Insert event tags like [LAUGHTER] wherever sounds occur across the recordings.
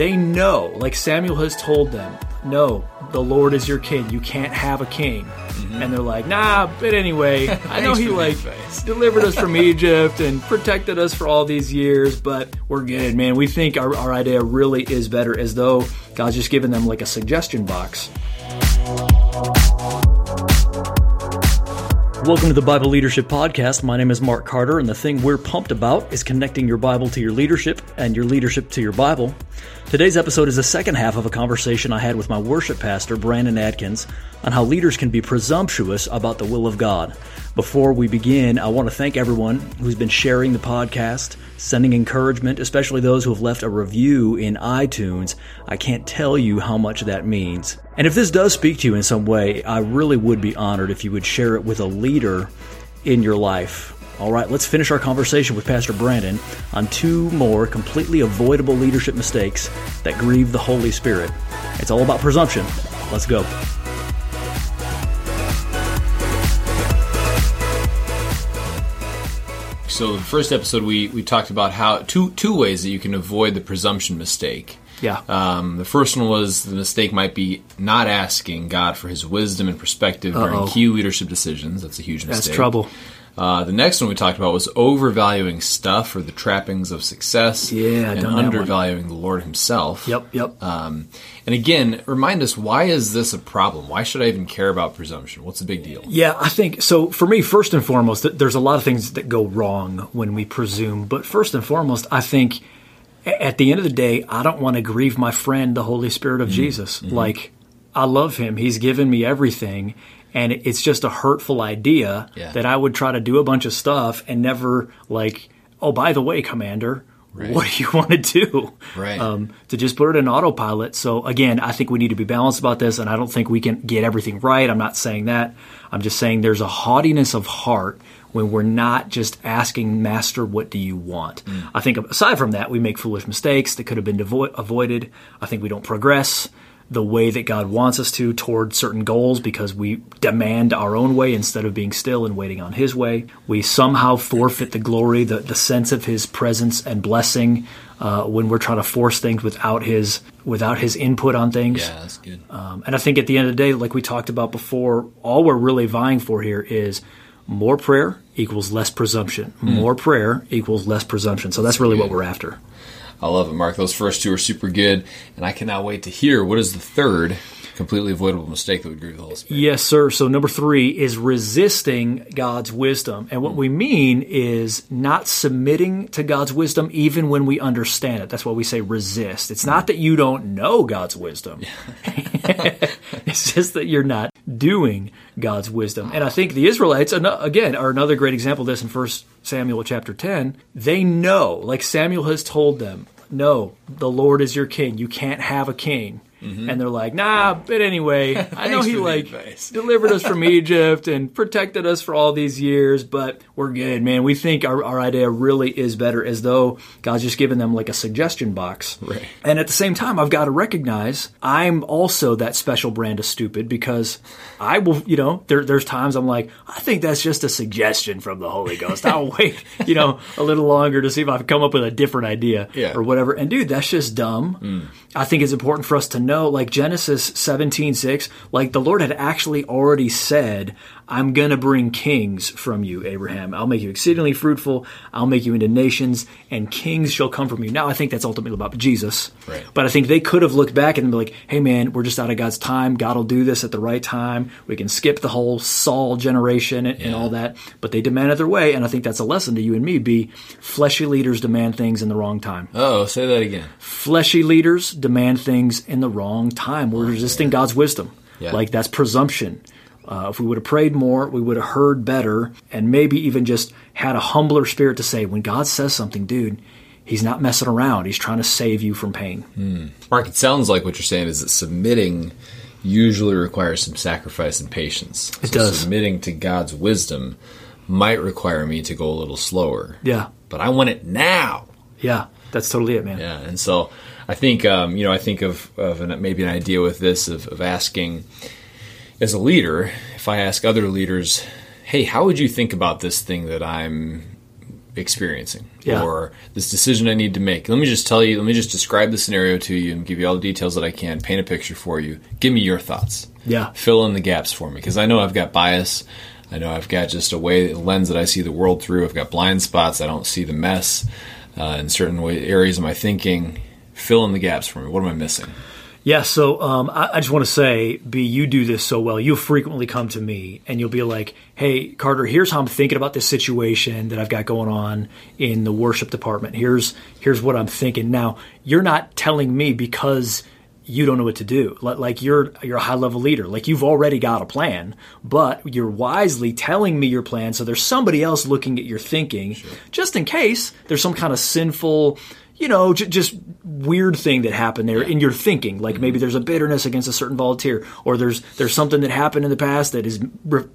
they know, like Samuel has told them, no, the Lord is your king. You can't have a king. Mm-hmm. And they're like, nah, but anyway, [LAUGHS] I know he like delivered us from [LAUGHS] Egypt and protected us for all these years, but we're good, man. We think our, our idea really is better as though God's just given them like a suggestion box. Welcome to the Bible Leadership Podcast. My name is Mark Carter, and the thing we're pumped about is connecting your Bible to your leadership and your leadership to your Bible. Today's episode is the second half of a conversation I had with my worship pastor, Brandon Adkins, on how leaders can be presumptuous about the will of God. Before we begin, I want to thank everyone who's been sharing the podcast, sending encouragement, especially those who have left a review in iTunes. I can't tell you how much that means. And if this does speak to you in some way, I really would be honored if you would share it with a leader in your life. All right, let's finish our conversation with Pastor Brandon on two more completely avoidable leadership mistakes that grieve the Holy Spirit. It's all about presumption. Let's go. So the first episode we, we talked about how two two ways that you can avoid the presumption mistake. Yeah. Um, the first one was the mistake might be not asking God for His wisdom and perspective Uh-oh. during key leadership decisions. That's a huge mistake. That's trouble. Uh, the next one we talked about was overvaluing stuff or the trappings of success. Yeah, and undervaluing the Lord Himself. Yep, yep. Um, and again, remind us why is this a problem? Why should I even care about presumption? What's the big deal? Yeah, I think so. For me, first and foremost, there's a lot of things that go wrong when we presume. But first and foremost, I think at the end of the day, I don't want to grieve my friend, the Holy Spirit of mm-hmm. Jesus. Mm-hmm. Like, I love him. He's given me everything and it's just a hurtful idea yeah. that I would try to do a bunch of stuff and never like, oh, by the way, Commander, right. what do you [LAUGHS] want to do? Right. Um, to just put it in autopilot. So again, I think we need to be balanced about this, and I don't think we can get everything right. I'm not saying that. I'm just saying there's a haughtiness of heart when we're not just asking master what do you want mm. i think aside from that we make foolish mistakes that could have been devo- avoided i think we don't progress the way that God wants us to toward certain goals because we demand our own way instead of being still and waiting on His way. We somehow forfeit the glory, the, the sense of His presence and blessing uh, when we're trying to force things without His without His input on things. Yeah, that's good. Um, and I think at the end of the day, like we talked about before, all we're really vying for here is more prayer equals less presumption. Mm. More prayer equals less presumption. So that's, that's really good. what we're after. I love it, Mark. Those first two are super good, and I cannot wait to hear what is the third completely avoidable mistake that would grieve the Holy Spirit. Yes, sir. So number three is resisting God's wisdom, and what mm. we mean is not submitting to God's wisdom even when we understand it. That's why we say resist. It's not that you don't know God's wisdom. [LAUGHS] [LAUGHS] it's just that you're not doing God's wisdom. And I think the Israelites, again, are another great example of this in 1 Samuel chapter 10. They know, like Samuel has told them, no, the Lord is your king. You can't have a king. Mm-hmm. And they're like, nah, but anyway, [LAUGHS] I know he like delivered us from Egypt and protected us for all these years, but we're good, man. We think our, our idea really is better as though God's just given them like a suggestion box. Right. And at the same time, I've got to recognize I'm also that special brand of stupid because I will, you know, there, there's times I'm like, I think that's just a suggestion from the Holy Ghost. I'll [LAUGHS] wait, you know, a little longer to see if I can come up with a different idea yeah. or whatever. And dude, that's just dumb. Mm. I think it's important for us to know, like Genesis 17, 6, like the Lord had actually already said, I'm going to bring kings from you, Abraham. I'll make you exceedingly fruitful. I'll make you into nations, and kings shall come from you. Now, I think that's ultimately about Jesus. Right. But I think they could have looked back and be like, hey, man, we're just out of God's time. God will do this at the right time. We can skip the whole Saul generation and, yeah. and all that. But they demanded their way, and I think that's a lesson to you and me be fleshy leaders demand things in the wrong time. Oh, say that again. Fleshy leaders demand things in the wrong time. We're oh, resisting yeah. God's wisdom. Yeah. Like that's presumption. Uh, if we would have prayed more, we would have heard better, and maybe even just had a humbler spirit to say, when God says something, dude, He's not messing around. He's trying to save you from pain. Hmm. Mark, it sounds like what you're saying is that submitting usually requires some sacrifice and patience. It so does. Submitting to God's wisdom might require me to go a little slower. Yeah. But I want it now. Yeah, that's totally it, man. Yeah, and so I think um, you know I think of, of an, maybe an idea with this of, of asking as a leader, if I ask other leaders, hey, how would you think about this thing that I'm experiencing Yeah. or this decision I need to make. Let me just tell you, let me just describe the scenario to you and give you all the details that I can, paint a picture for you. Give me your thoughts. Yeah. Fill in the gaps for me because I know I've got bias. I know I've got just a way, a lens that I see the world through. I've got blind spots. I don't see the mess uh, in certain way, areas of my thinking. Fill in the gaps for me. What am I missing? Yeah, so um, I, I just want to say, B, you do this so well. You'll frequently come to me and you'll be like, "Hey, Carter, here's how I'm thinking about this situation that I've got going on in the worship department. Here's here's what I'm thinking." Now, you're not telling me because you don't know what to do. Like, like you're you're a high level leader. Like you've already got a plan, but you're wisely telling me your plan. So there's somebody else looking at your thinking, just in case there's some kind of sinful you know, j- just weird thing that happened there in your thinking. Like maybe mm-hmm. there's a bitterness against a certain volunteer, or there's there's something that happened in the past that is re-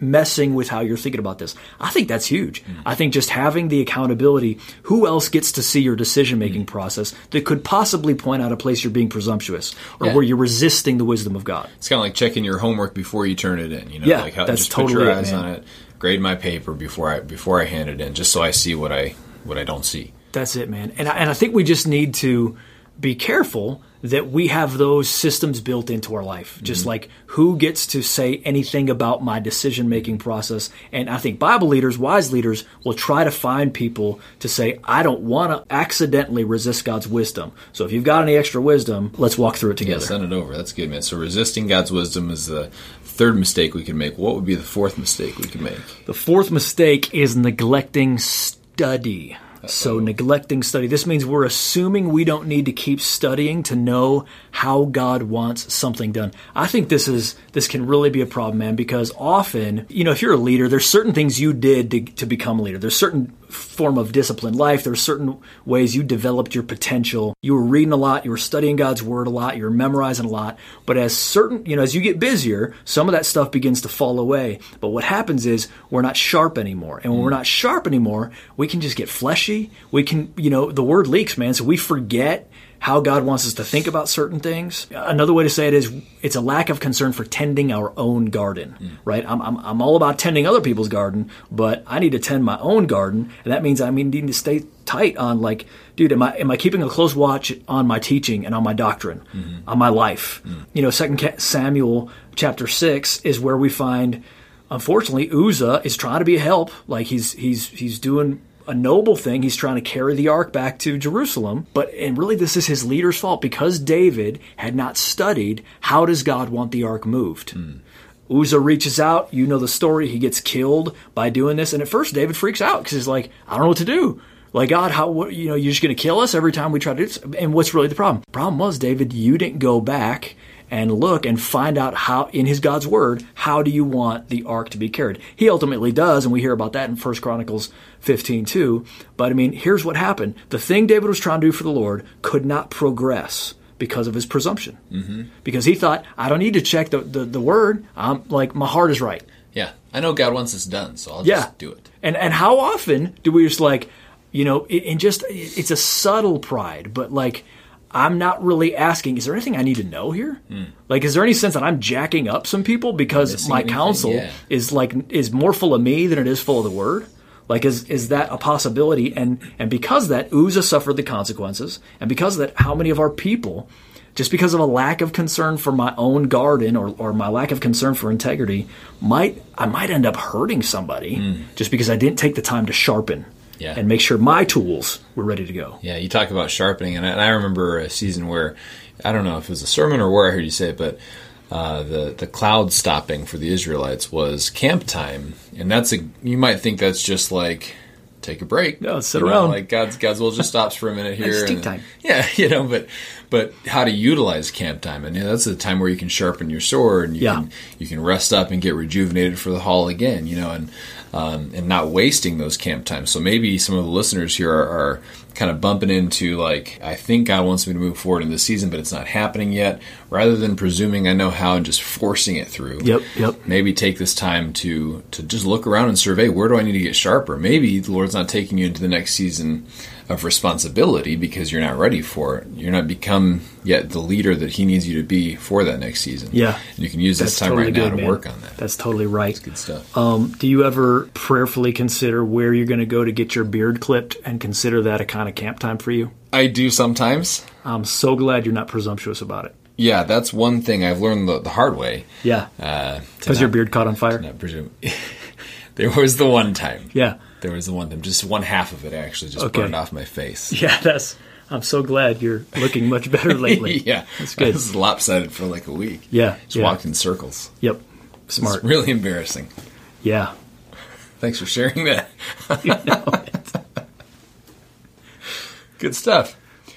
messing with how you're thinking about this. I think that's huge. Mm-hmm. I think just having the accountability. Who else gets to see your decision making mm-hmm. process that could possibly point out a place you're being presumptuous or Yeah. where you're resisting the wisdom of God? It's kind of like checking your homework before you turn it in. You know, Yeah, like how, that's just totally put your eyes man. on it. Grade my paper before I before I hand it in, just so I see what I what I don't see. That's it, man. And I, and I think we just need to be careful that we have those systems built into our life. Just mm-hmm. like who gets to say anything about my decision making process. And I think Bible leaders, wise leaders, will try to find people to say, I don't want to accidentally resist God's wisdom. So if you've got any extra wisdom, let's walk through it Yeah, together. send it over. That's good, man. So resisting God's wisdom is the third mistake we can make. What would be the fourth mistake we could make? The fourth mistake is neglecting study. So, neglecting study. This means we're assuming we don't need to keep studying to know how God wants something done. I think this is this can really be a problem, man, because often, you know, if you're a leader, there's certain things you did to, to become a leader. There's certain form of disciplined life. There are certain ways you developed your potential. You were reading a lot, you were studying God's word a lot, you were memorizing a lot. But as certain, you know, as you get busier, some of that stuff begins to fall away. But what happens is we're not sharp anymore. And when we're mm. not sharp anymore, we can just get fleshy. We can, you know, the word leaks, man. So we forget how God wants us to think about certain things. Another way to say it is it's a lack of concern for tending our own garden, hmm. right? I'm, I'm, I'm all about tending other people's garden, but I need to tend my own garden. And that means I mean, need to stay tight on like, dude, am I, am I keeping a close watch on my teaching and on my doctrine, mm-hmm. on my life? Hmm. You know, second Samuel chapter six is where we find, unfortunately, Uzzah is trying to be a help. Like he's, he's, he's doing a noble thing. He's trying to carry the ark back to Jerusalem. But, and really, this is his leader's fault because David had not studied how does God want the ark moved. Hmm. Uzzah reaches out. You know the story. He gets killed by doing this. And at first, David freaks out because he's like, I don't know what to do. Like, God, how, what, you know, you're just going to kill us every time we try to do this? And what's really the problem? Problem was, David, you didn't go back and look and find out how, in his God's word, how do you want the ark to be carried? He ultimately does, and we hear about that in 1 Chronicles 15 too. But I mean, here's what happened. The thing David was trying to do for the Lord could not progress because of his presumption. Mm-hmm. Because he thought, I don't need to check the, the, the word. I'm like, my heart is right. Yeah, I know God wants this done, so I'll Yeah. just do it. And and how often do we just like, you know, it, and just it's a subtle pride, but like I'm not really asking, is there anything I need to know here? Hmm. Like, is there any sense that I'm jacking up some people because my anything? counsel Yeah. is like is more full of me than it is full of the word? Like, is is that a possibility? And and because of that, Uzzah suffered the consequences, and because of that, how many of our people? Just because of a lack of concern for my own garden or, or my lack of concern for integrity, might I might end up hurting somebody hmm. just because I didn't take the time to sharpen Yeah. and make sure my tools were ready to go. Yeah, you talk about sharpening, and I, and I remember a season where I don't know if it was a sermon or where I heard you say it, but uh, the the cloud stopping for the Israelites was camp time, and that's a you might think that's just like take a break. No, sit You know, around. like God's God's will just stops for a minute [LAUGHS] here. And- time. Yeah, [LAUGHS] you know, but but how to utilize camp time, and you know, that's the time where you can sharpen your sword, and you Yeah. can you can rest up and get rejuvenated for the haul again, you know, and um, and not wasting those camp times. So maybe some of the listeners here are, are kind of bumping into like, I think God wants me to move forward in this season, but it's not happening yet. Rather than presuming I know how and just forcing it through. Yep, yep. Maybe take this time to to just look around and survey where do I need to get sharper. Maybe the Lord's not taking you into the next season of responsibility because you're not ready for it. You're not become yet the leader that He needs you to be for that next season. Yeah. and you can use this time right now to man. work on that. That's totally right. That's Good stuff. Um, do you ever prayerfully consider where you're going to go to get your beard clipped and consider that a kind of camp time for you? I do sometimes. I'm so glad you're not presumptuous about it. Yeah, that's one thing I've learned the, the hard way. Yeah. Uh, Has your beard caught on fire? Not presume. [LAUGHS] there was the one time. Yeah. There was the one time. Just one half of it actually just Okay. burned off my face. [LAUGHS] Yeah, that's. I'm so glad you're looking much better [LAUGHS] lately. yeah, That's good. I was lopsided for like a week. Yeah, just yeah. walked in circles. Yep. It's Smart. really embarrassing. Yeah. Thanks for sharing that. You know it. Good stuff.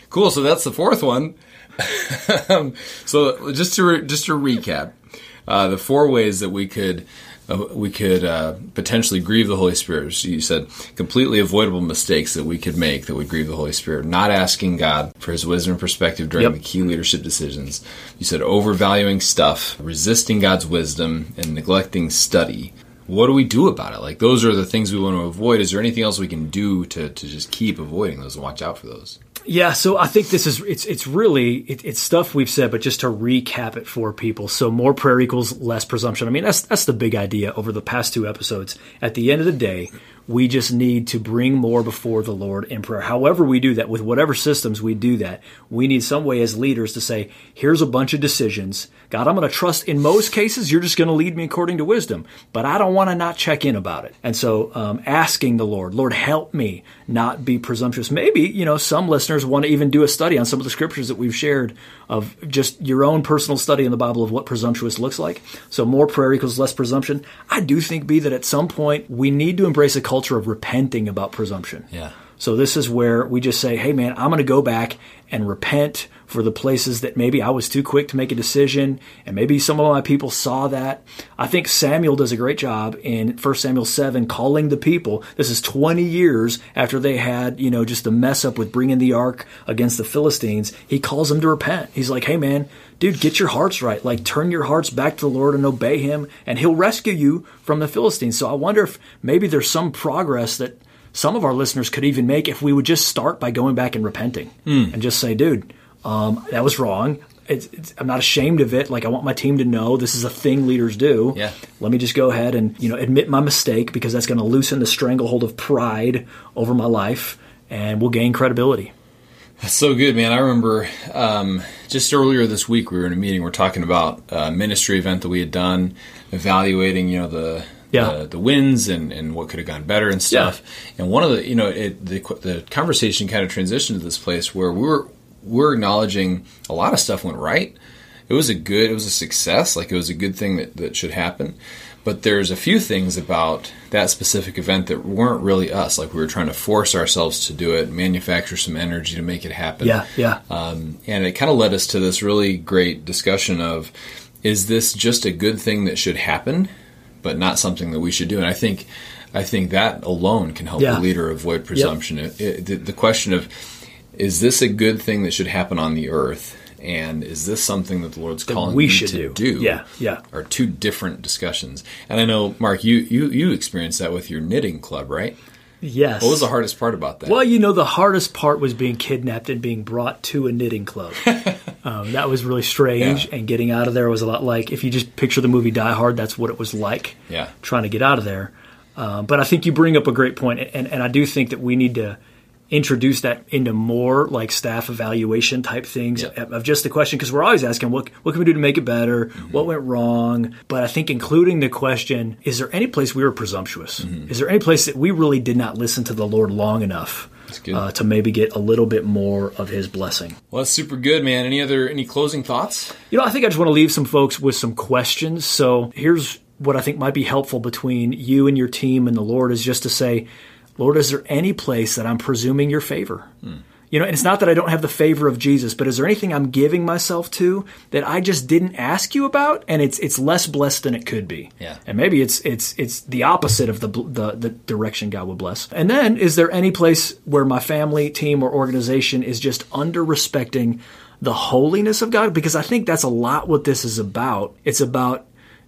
Cool. So that's the fourth one. um, so just to re- just to recap, uh, the four ways that we could uh, we could uh, potentially grieve the Holy Spirit. So you said completely avoidable mistakes that we could make that would grieve the Holy Spirit. Not asking God for His wisdom and perspective during Yep. the key leadership decisions. You said overvaluing stuff, resisting God's wisdom, and neglecting study. What do we do about it? Like those are the things we want to avoid. Is there anything else we can do to, to just keep avoiding those and watch out for those? Yeah, so I think this is it's it's really it, it's stuff we've said, but just to recap it for people. So more prayer equals less presumption. I mean, that's that's the big idea over the past two episodes. At the end of the day, we just need to bring more before the Lord in prayer. However, we do that with whatever systems we do that, we need some way as leaders to say, "Here's a bunch of decisions. God, I'm going to trust. In most cases, you're just going to lead me according to wisdom, but I don't want to not check in about it." And so, um, asking the Lord, Lord, help me not be presumptuous. Maybe you know some listeners want to even do a study on some of the scriptures that we've shared of just your own personal study in the Bible of what presumptuous looks like. So more prayer equals less presumption. I do think, B, that at some point we need to embrace a culture of repenting about presumption. Yeah. So this is where we just say, hey man, I'm going to go back and repent for the places that maybe I was too quick to make a decision and maybe some of my people saw that. I think Samuel does a great job in 1 Samuel 7 calling the people. This is 20 years after they had, you know, just the mess up with bringing the ark against the Philistines. He calls them to repent. He's like, hey man, dude, get your hearts right. Like turn your hearts back to the Lord and obey him and he'll rescue you from the Philistines. So I wonder if maybe there's some progress that some of our listeners could even make if we would just start by going back and repenting and just say, dude, um, that was wrong. It's, it's, I'm not ashamed of it. Like I want my team to know this is a thing leaders do. Yeah. Let me just go ahead and you know admit my mistake because that's going to loosen the stranglehold of pride over my life, and we'll gain credibility. That's so good, man. I remember um, just earlier this week we were in a meeting. We're talking about a ministry event that we had done, evaluating, you know, the Yeah. the, the wins and, and what could have gone better and stuff. And one of the, you know, it, the the conversation kind of transitioned to this place where we were we're acknowledging a lot of stuff went right. It was a good, it was a success. Like it was a good thing that that should happen. But there's a few things about that specific event that weren't really us. Like we were trying to force ourselves to do it, manufacture some energy to make it happen. Yeah, yeah, Um, and it kind of led us to this really great discussion of is this just a good thing that should happen, but not something that we should do? And I think I think that alone can help Yeah. a leader avoid presumption. It, it, the, the question of is this a good thing that should happen on the earth, and is this something that the Lord's calling we should to do. Yeah, yeah. Are two different discussions. And I know, Mark, you you you experienced that with your knitting club, right? yes. What was the hardest part about that? Well, you know, the hardest part was being kidnapped and being brought to a knitting club. [LAUGHS] um, that was really strange, Yeah. and getting out of there was a lot like if you just picture the movie Die Hard, that's what it was like. Yeah. trying to get out of there. Um, but I think you bring up a great point, and, and I do think that we need to introduce that into more like staff evaluation type things Yeah. of just the question because we're always asking what what can we do to make it better Mm-hmm. what went wrong but i think including the question is there any place we were presumptuous Mm-hmm. is there any place that we really did not listen to the lord long enough. Uh, to maybe get a little bit more of his blessing Well, that's super good, man. Any other any closing thoughts? you know, I think I just want to leave some folks with some questions. So here's what I think might be helpful between you and your team and the Lord is just to say, Lord, is there any place that I'm presuming your favor? You know, and it's not that I don't have the favor of Jesus, but is there anything I'm giving myself to that I just didn't ask you about, and it's it's less blessed than it could be? Yeah. and maybe it's it's it's the opposite of the the, the direction God would bless. And then, is there any place where my family, team, or organization is just under respecting the holiness of God? Because I think that's a lot what this is about. It's about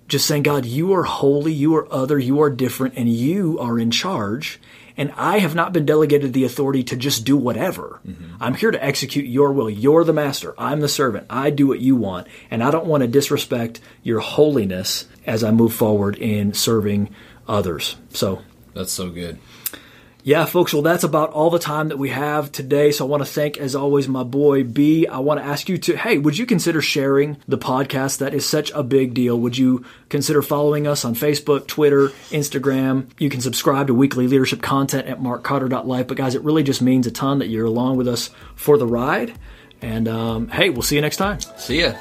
just saying, God, you are holy, you are other, you are different, and you are in charge. And I have not been delegated the authority to just do whatever. Mm-hmm. I'm here to execute your will. You're the master. I'm the servant. I do what you want. And I don't want to disrespect your holiness as I move forward in serving others. So That's so good. Yeah, folks, well, that's about all the time that we have today. So I want to thank, as always, my boy B. I want to ask you to, hey, would you consider sharing the podcast? That is such a big deal. Would you consider following us on Facebook, Twitter, Instagram? You can subscribe to weekly leadership content at markcarter.life. But guys, it really just means a ton that you're along with us for the ride. And um, hey, we'll see you next time. See ya.